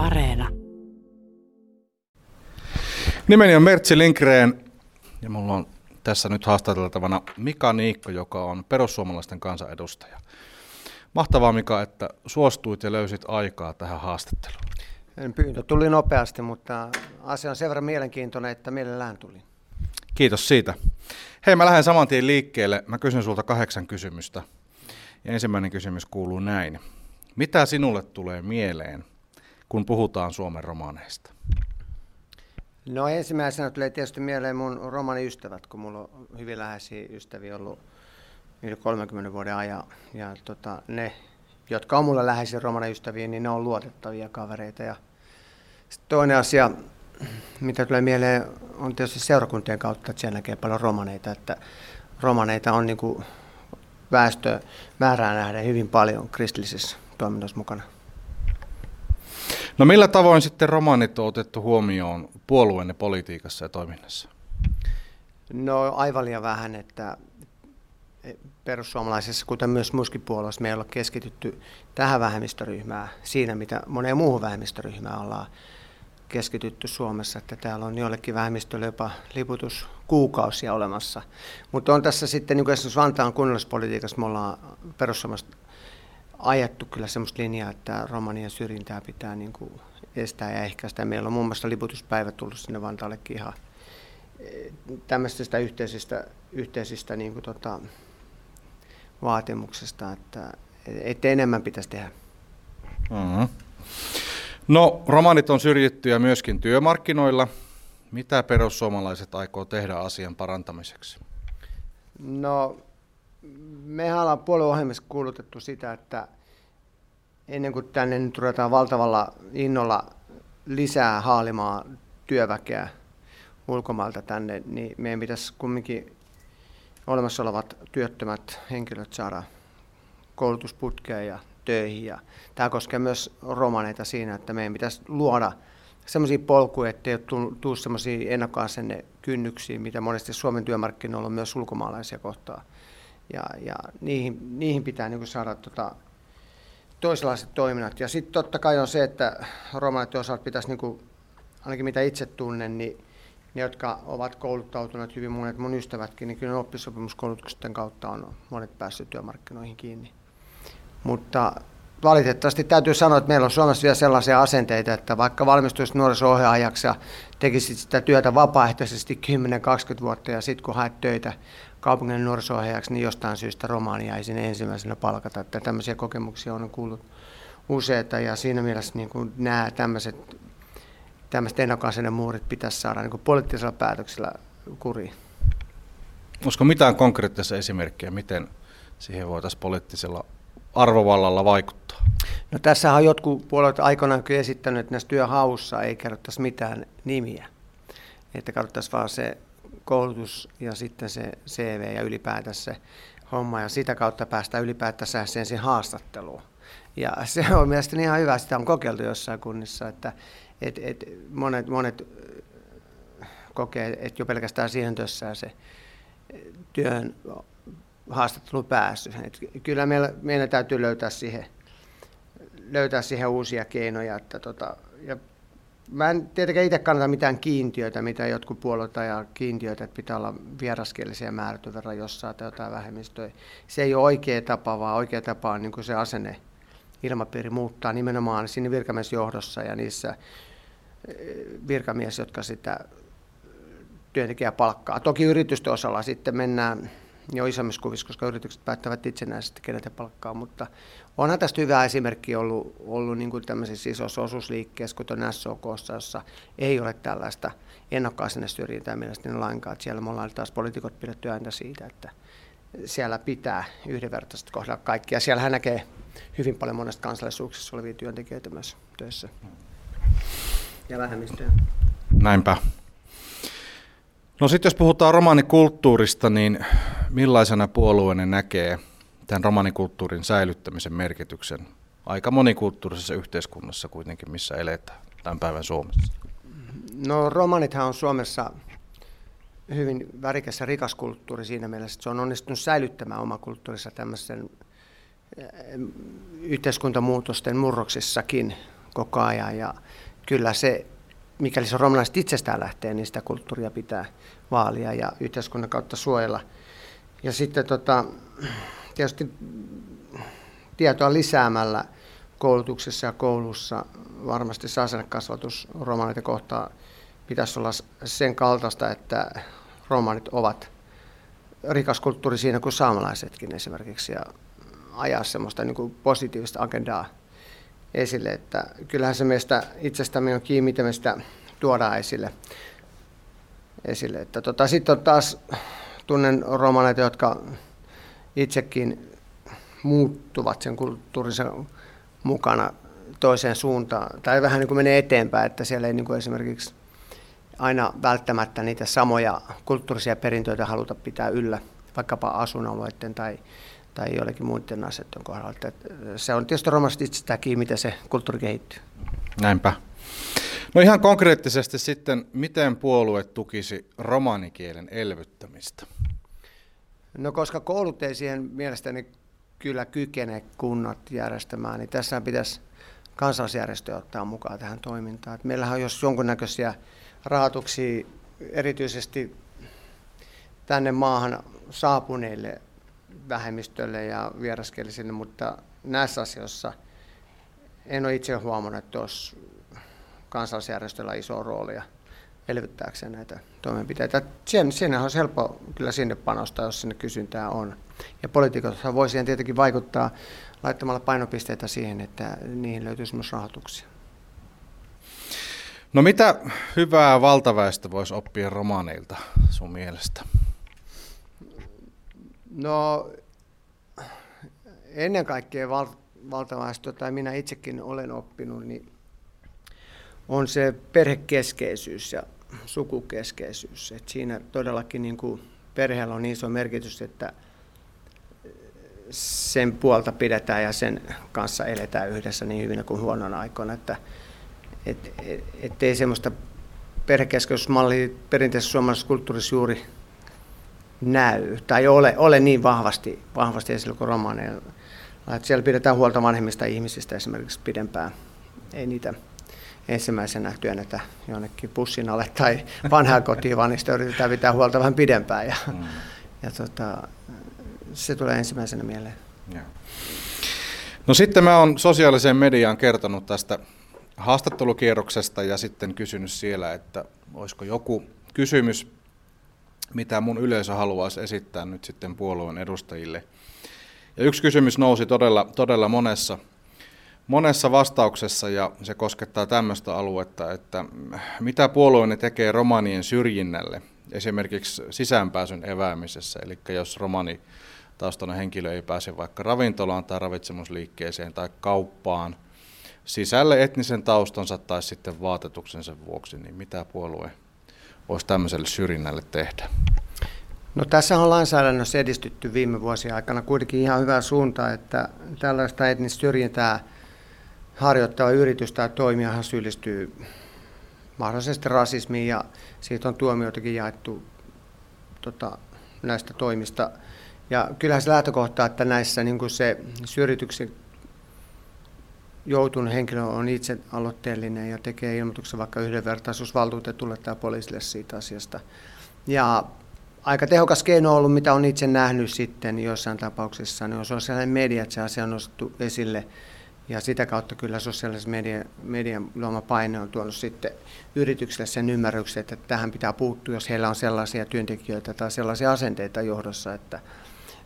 Areena. Nimeni on Mertsi Linkreen ja mulla on tässä nyt haastateltavana Mika Niikko, joka on perussuomalaisten kansanedustaja. Mahtavaa Mika, että suostuit ja löysit aikaa tähän haastatteluun. Pyyntö tuli nopeasti, mutta asia on sen verran mielenkiintoinen, että mielellään tuli. Kiitos siitä. Hei, mä lähden saman tien liikkeelle. Mä kysyn sulta kahdeksan kysymystä. Ja ensimmäinen kysymys kuuluu näin. Mitä sinulle tulee mieleen, kun puhutaan Suomen romaaneista? No ensimmäisenä tulee tietysti mieleen mun romaniystävät, kun mulla on hyvin läheisiä ystäviä ollut yli 30 vuoden ajan. Ja tota, ne, jotka on mulle läheisiä romaniystäviä, niin ne on luotettavia kavereita. Ja toinen asia, mitä tulee mieleen, on tietysti seurakuntien kautta, että siellä näkee paljon romaneita. Että romaneita on niin kuin väestömäärään nähden hyvin paljon kristillisessä toiminnassa mukana. No millä tavoin sitten romanit on otettu huomioon puolueenne politiikassa ja toiminnassa? No aivan liian vähän, että perussuomalaisessa, kuten myös muissakin puolueissa, me ei ole keskitytty tähän vähemmistöryhmään siinä, mitä moneen muuhun vähemmistöryhmään ollaan keskitytty Suomessa, että täällä on joillekin vähemmistöille jopa liputuskuukausia olemassa. Mutta on tässä sitten, niin kuin esimerkiksi Vantaan kunnallispolitiikassa, me ollaan perussuomalaiset ajettu kyllä sellaista linjaa, että romanien syrjintää pitää niin kuin estää ja ehkäistä. Meillä on muun muassa liputuspäivä tullut sinne Vantaallekin ihan eh, tämmöisistä yhteisistä, yhteisistä niin kuin tota, vaatimuksesta, että, että enemmän pitäisi tehdä. Mm-hmm. No, romanit on syrjittyjä myöskin työmarkkinoilla. Mitä perussuomalaiset aikoo tehdä asian parantamiseksi? No, me ollaan puolueohjelmassa kuulutettu sitä, että ennen kuin tänne nyt ruvetaan valtavalla innolla lisää haalimaan työväkeä ulkomailta tänne, niin meidän pitäisi kumminkin olemassa olevat työttömät henkilöt saada koulutusputkeen ja töihin. Ja tämä koskee myös romaneita siinä, että meidän pitäisi luoda sellaisia polkuja, ettei tule sellaisia ennakkoasenne kynnyksiä, mitä monesti Suomen työmarkkinoilla on myös ulkomaalaisia kohtaa. Ja, ja niihin, niihin pitää niin saada tota, toisenlaiset toiminnat. Ja sitten totta kai on se, että romanit osalta pitäisi, niin kuin, ainakin mitä itse tunnen, niin ne, jotka ovat kouluttautuneet hyvin monet mun ystävätkin, niin kyllä oppisopimuskoulutuksen kautta on monet päässyt työmarkkinoihin kiinni. Mutta valitettavasti täytyy sanoa, että meillä on Suomessa vielä sellaisia asenteita, että vaikka valmistuisi nuoriso-ohjaajaksi ja tekisit sitä työtä vapaaehtoisesti 10-20 vuotta ja sitten kun haet töitä kaupungin nuoriso niin jostain syystä romaania ei sinne ensimmäisenä palkata. Että tämmöisiä kokemuksia on kuullut useita ja siinä mielessä niin kuin nämä tämmöiset tämmöiset ennakkoasennon muurit pitäisi saada niin kuin poliittisella päätöksellä kuriin. Olisiko mitään konkreettisia esimerkkejä, miten siihen voitaisiin poliittisella arvovallalla vaikuttaa? No tässä on jotkut puolueet aikoinaan kyllä esittänyt, että näissä työhaussa ei kerrottaisi mitään nimiä. Että katsottaisiin vaan se koulutus ja sitten se CV ja ylipäätään se homma ja sitä kautta päästään ylipäätään sen haastatteluun. Ja se on mielestäni ihan hyvä, sitä on kokeiltu jossain kunnissa, että et, et monet, monet kokee, että jo pelkästään siihen tössään se työn haastattelu päässyt. Et kyllä meillä, meidän täytyy löytää siihen, löytää siihen uusia keinoja. Että tota, ja mä en tietenkään itse kannata mitään kiintiöitä, mitä jotkut puolueet ja kiintiöitä, että pitää olla vieraskielisiä määrätyn verran jossain tai jotain vähemmistöä. Se ei ole oikea tapa, vaan oikea tapa on niin se asenne ilmapiiri muuttaa nimenomaan siinä virkamiesjohdossa ja niissä eh, virkamies, jotka sitä työntekijää palkkaa. Toki yritysten osalla sitten mennään jo isommissa kuvissa, koska yritykset päättävät itsenäisesti, kenet palkkaa, mutta onhan tästä hyvä esimerkki ollut, ollut niin kuin tämmöisissä isoissa osuusliikkeissä, kuten SOK, jossa ei ole tällaista ennakkoasenne syrjintää mielestäni lainkaan. Että siellä me ollaan taas poliitikot pidetty ääntä siitä, että siellä pitää yhdenvertaisesti kohdella kaikkia. Siellä hän näkee hyvin paljon monesta kansallisuuksissa olevia työntekijöitä myös töissä. Ja vähemmistöjä. Näinpä. No sitten jos puhutaan romanikulttuurista, niin millaisena puolueenne näkee tämän romanikulttuurin säilyttämisen merkityksen aika monikulttuurisessa yhteiskunnassa kuitenkin, missä eletään tämän päivän Suomessa? No romanithan on Suomessa hyvin värikäs ja rikas kulttuuri siinä mielessä, että se on onnistunut säilyttämään oma kulttuurissa tämmöisen eh, yhteiskuntamuutosten murroksissakin koko ajan. Ja kyllä se, mikäli se romanaiset itsestään lähtee, niin sitä kulttuuria pitää vaalia ja yhteiskunnan kautta suojella. Ja sitten tota, tietysti tietoa lisäämällä koulutuksessa ja koulussa varmasti se asennekasvatus romaneita kohtaan pitäisi olla sen kaltaista, että romanit ovat rikas kulttuuri siinä kuin saamalaisetkin esimerkiksi ja ajaa semmoista niin kuin positiivista agendaa esille. Että kyllähän se meistä itsestämme on kiinni, miten me sitä tuodaan esille. esille. Että tota, Sitten on taas tunnen romaneita, jotka itsekin muuttuvat sen kulttuurisen mukana toiseen suuntaan, tai vähän niin kuin menee eteenpäin, että siellä ei niin kuin esimerkiksi aina välttämättä niitä samoja kulttuurisia perintöitä haluta pitää yllä, vaikkapa asuinalueiden tai, tai joillekin muiden asioiden kohdalla. Että se on tietysti romasti itsestään kiinni, miten se kulttuuri kehittyy. Näinpä. No ihan konkreettisesti sitten, miten puolue tukisi romanikielen elvyttämistä? No koska koulut ei siihen mielestäni kyllä kykene kunnat järjestämään, niin tässä pitäisi kansalaisjärjestöjä ottaa mukaan tähän toimintaan. Et meillähän on jos jonkunnäköisiä rahoituksia erityisesti tänne maahan saapuneille vähemmistölle ja vieraskielisille, mutta näissä asioissa en ole itse huomannut, että olisi kansalaisjärjestöllä iso roolia elvyttääkseen näitä toimenpiteitä. Sen, senhän on helppo kyllä sinne panostaa, jos sinne kysyntää on. Ja poliitikot voi siihen tietenkin vaikuttaa laittamalla painopisteitä siihen, että niihin löytyisi myös rahoituksia. No mitä hyvää valtaväestö voisi oppia romaaneilta sun mielestä? No ennen kaikkea val- valtaväestö, tai minä itsekin olen oppinut, niin on se perhekeskeisyys ja sukukeskeisyys. Et siinä todellakin niin kuin perheellä on iso merkitys, että sen puolta pidetään ja sen kanssa eletään yhdessä niin hyvin kuin huonona aikoina, että et, et, ettei semmoista perhekeskeismallia perinteisessä suomalaisessa kulttuurissa juuri näy tai ole, ole niin vahvasti, vahvasti esillä kuin romaaneilla. Siellä pidetään huolta vanhemmista ihmisistä esimerkiksi pidempään. Ei niitä ensimmäisenä työnnetä jonnekin pussin alle tai vanhaan kotiin, vaan niistä yritetään pitää huolta vähän pidempään. Ja, mm. ja tota, se tulee ensimmäisenä mieleen. Ja. No sitten mä oon sosiaaliseen mediaan kertonut tästä haastattelukierroksesta ja sitten kysynyt siellä, että olisiko joku kysymys, mitä mun yleisö haluaisi esittää nyt sitten puolueen edustajille. Ja yksi kysymys nousi todella, todella monessa monessa vastauksessa ja se koskettaa tämmöistä aluetta, että mitä puolueenne tekee romanien syrjinnälle, esimerkiksi sisäänpääsyn eväämisessä, eli jos romani taustainen henkilö ei pääse vaikka ravintolaan tai ravitsemusliikkeeseen tai kauppaan sisälle etnisen taustansa tai sitten vaatetuksensa vuoksi, niin mitä puolue voisi tämmöiselle syrjinnälle tehdä? No tässä on lainsäädännössä edistytty viime vuosien aikana kuitenkin ihan hyvää suuntaa, että tällaista etnistä syrjintää harjoittava yritys tai toimijahan syyllistyy mahdollisesti rasismiin ja siitä on tuomioitakin jaettu tota, näistä toimista. Ja kyllähän se lähtökohta, että näissä niin kuin se syrjityksen joutunut henkilö on itse aloitteellinen ja tekee ilmoituksen vaikka yhdenvertaisuusvaltuutetulle tai poliisille siitä asiasta. Ja aika tehokas keino on ollut, mitä on itse nähnyt sitten joissain tapauksissa, niin on sosiaalinen media, että se asia on nostettu esille ja sitä kautta kyllä sosiaalisen median, median luoma paine on tuonut sitten yrityksille sen ymmärryksen, että tähän pitää puuttua, jos heillä on sellaisia työntekijöitä tai sellaisia asenteita johdossa, että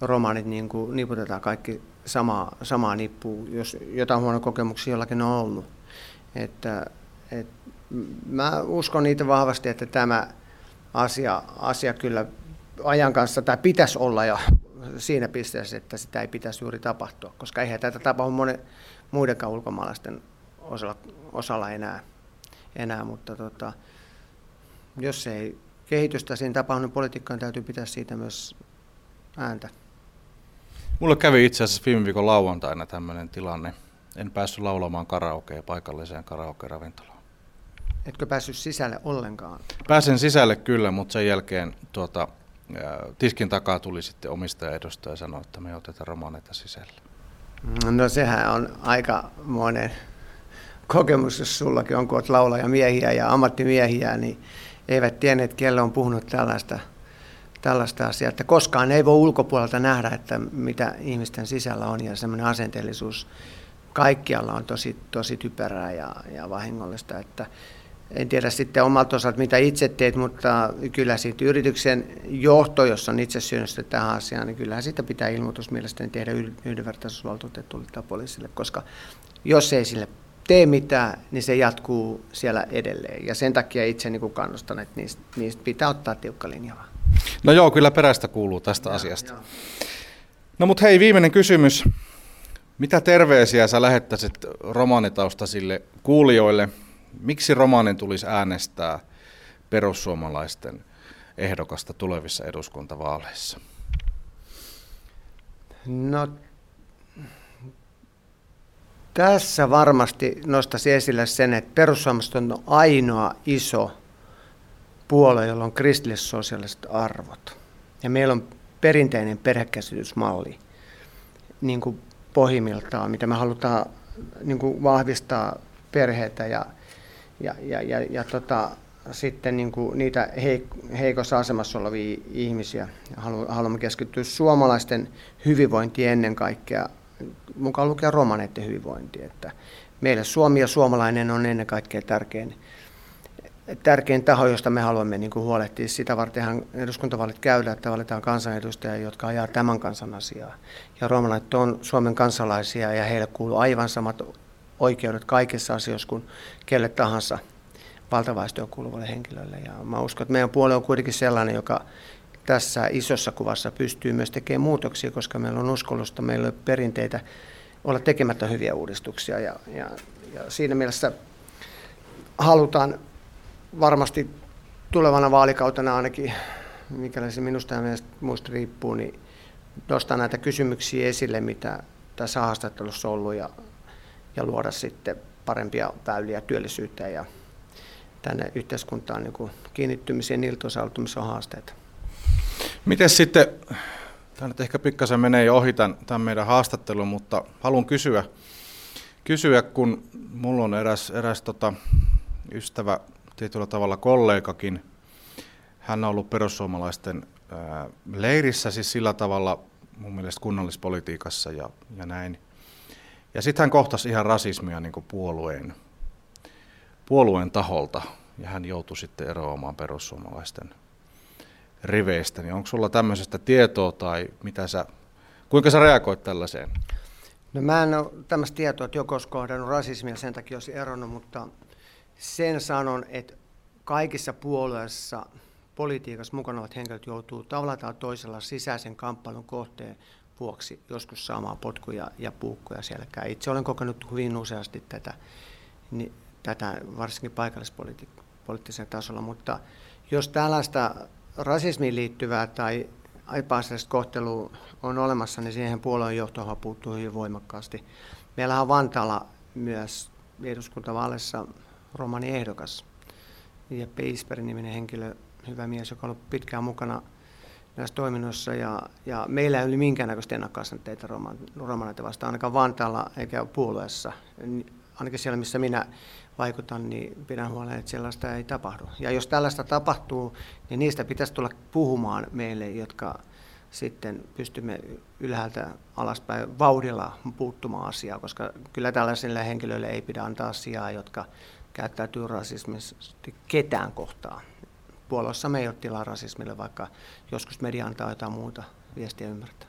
romaanit niin kuin niputetaan kaikki samaa, samaa nippuun, jos jotain huono kokemuksia jollakin on ollut. Että, et, mä uskon niitä vahvasti, että tämä asia, asia kyllä ajan kanssa, tai pitäisi olla jo siinä pisteessä, että sitä ei pitäisi juuri tapahtua, koska eihän tätä tapahdu monen, muidenkaan ulkomaalaisten osalla, osalla enää, enää mutta tota, jos ei kehitystä siinä tapahdu, niin poliitikkojen täytyy pitää siitä myös ääntä. Mulle kävi itse asiassa viime viikon lauantaina tämmöinen tilanne. En päässyt laulamaan karaokea paikalliseen karaoke-ravintolaan. Etkö päässyt sisälle ollenkaan? Pääsen sisälle kyllä, mutta sen jälkeen tuota, tiskin takaa tuli sitten omistaja edustaja ja sanoi, että me otetaan romaneita sisälle. No sehän on aika monen kokemus, jos sullakin on, kun olet laulajamiehiä ja ammattimiehiä, niin eivät tienneet, kelle on puhunut tällaista, tällaista asiaa. Että koskaan ei voi ulkopuolelta nähdä, että mitä ihmisten sisällä on ja semmoinen asenteellisuus kaikkialla on tosi, tosi typerää ja, ja vahingollista. Että en tiedä sitten omalta osalta, mitä itse teet, mutta kyllä siitä yrityksen johto, jos on itse syynnystä tähän asiaan, niin kyllähän siitä pitää ilmoitus mielestäni tehdä yhdenvertaisuusvaltuutetulle tai poliisille, koska jos ei sille tee mitään, niin se jatkuu siellä edelleen. Ja sen takia itse niin kannustan, että niistä, niistä pitää ottaa tiukka linja. No joo, kyllä perästä kuuluu tästä ja, asiasta. Joo. No mutta hei, viimeinen kysymys. Mitä terveisiä sä lähettäisit romaanitaustaisille kuulijoille? Miksi romaanin tulisi äänestää perussuomalaisten ehdokasta tulevissa eduskuntavaaleissa? No tässä varmasti nostaisin esille sen, että perussuomalaiset on ainoa iso puolue, jolla on kristillis-sosiaaliset arvot. Ja meillä on perinteinen perhekäsitysmalli niin kuin pohjimmiltaan, mitä me halutaan niin kuin vahvistaa perheitä ja, ja, ja, ja, ja tota, sitten niin kuin niitä heikossa asemassa olevia ihmisiä. Haluamme keskittyä suomalaisten hyvinvointiin ennen kaikkea mukaan lukea romaneiden hyvinvointi. Että meille Suomi ja suomalainen on ennen kaikkea tärkein, tärkein taho, josta me haluamme niin kuin huolehtia. Sitä vartenhan eduskuntavaalit käydään, että valitaan kansanedustajia, jotka ajaa tämän kansan asiaa. Ja romanit on Suomen kansalaisia ja heille kuuluu aivan samat oikeudet kaikissa asioissa kuin kelle tahansa valtaväestöön kuuluvalle henkilölle. Ja mä uskon, että meidän puolue on kuitenkin sellainen, joka tässä isossa kuvassa pystyy myös tekemään muutoksia, koska meillä on uskollusta, meillä on perinteitä olla tekemättä hyviä uudistuksia. Ja, ja, ja siinä mielessä halutaan varmasti tulevana vaalikautena ainakin, mikäli se minusta ja muista riippuu, niin nostaa näitä kysymyksiä esille, mitä tässä haastattelussa on ollut ja, ja luoda sitten parempia väyliä työllisyyteen ja tänne yhteiskuntaan niin kiinnittymiseen niiltä on haasteita. Miten sitten, tämä nyt ehkä pikkasen menee jo ohi tämän, tämän meidän haastattelun, mutta haluan kysyä, kysyä kun mulla on eräs, eräs tota, ystävä, tietyllä tavalla kollegakin, hän on ollut perussuomalaisten ää, leirissä, siis sillä tavalla mun mielestä kunnallispolitiikassa ja, ja näin. Ja sitten hän kohtasi ihan rasismia niin puolueen, puolueen taholta, ja hän joutui sitten eroamaan perussuomalaisten riveistä, niin onko sulla tämmöisestä tietoa tai mitä sä, kuinka sä reagoit tällaiseen? No mä en ole tämmöistä tietoa, että joko olisi kohdannut rasismia, sen takia olisi eronnut, mutta sen sanon, että kaikissa puolueissa politiikassa mukana olevat henkilöt joutuu tavallaan toisella sisäisen kamppailun kohteen vuoksi joskus saamaan potkuja ja puukkoja selkään. Itse olen kokenut hyvin useasti tätä, niin, tätä varsinkin paikallispoliittisella tasolla, mutta jos tällaista rasismiin liittyvää tai epäasiallista kohtelua on olemassa, niin siihen puolueen johtohan puuttuu hyvin voimakkaasti. Meillä on Vantaalla myös eduskuntavaaleissa romani ehdokas. Ja Peisperin niminen henkilö, hyvä mies, joka on ollut pitkään mukana näissä toiminnoissa. Ja, ja meillä ei ole minkäännäköistä ennakkaisenteita romaneita vastaan, ainakaan Vantaalla eikä puolueessa. Ainakin siellä, missä minä vaikutan, niin pidän huolen, että sellaista ei tapahdu. Ja jos tällaista tapahtuu, niin niistä pitäisi tulla puhumaan meille, jotka sitten pystymme ylhäältä alaspäin vauhdilla puuttumaan asiaa, koska kyllä tällaisille henkilöille ei pidä antaa asiaa, jotka käyttäytyy rasismisesti ketään kohtaan. Puolossamme ei ole tilaa rasismille, vaikka joskus media antaa jotain muuta viestiä ymmärtää.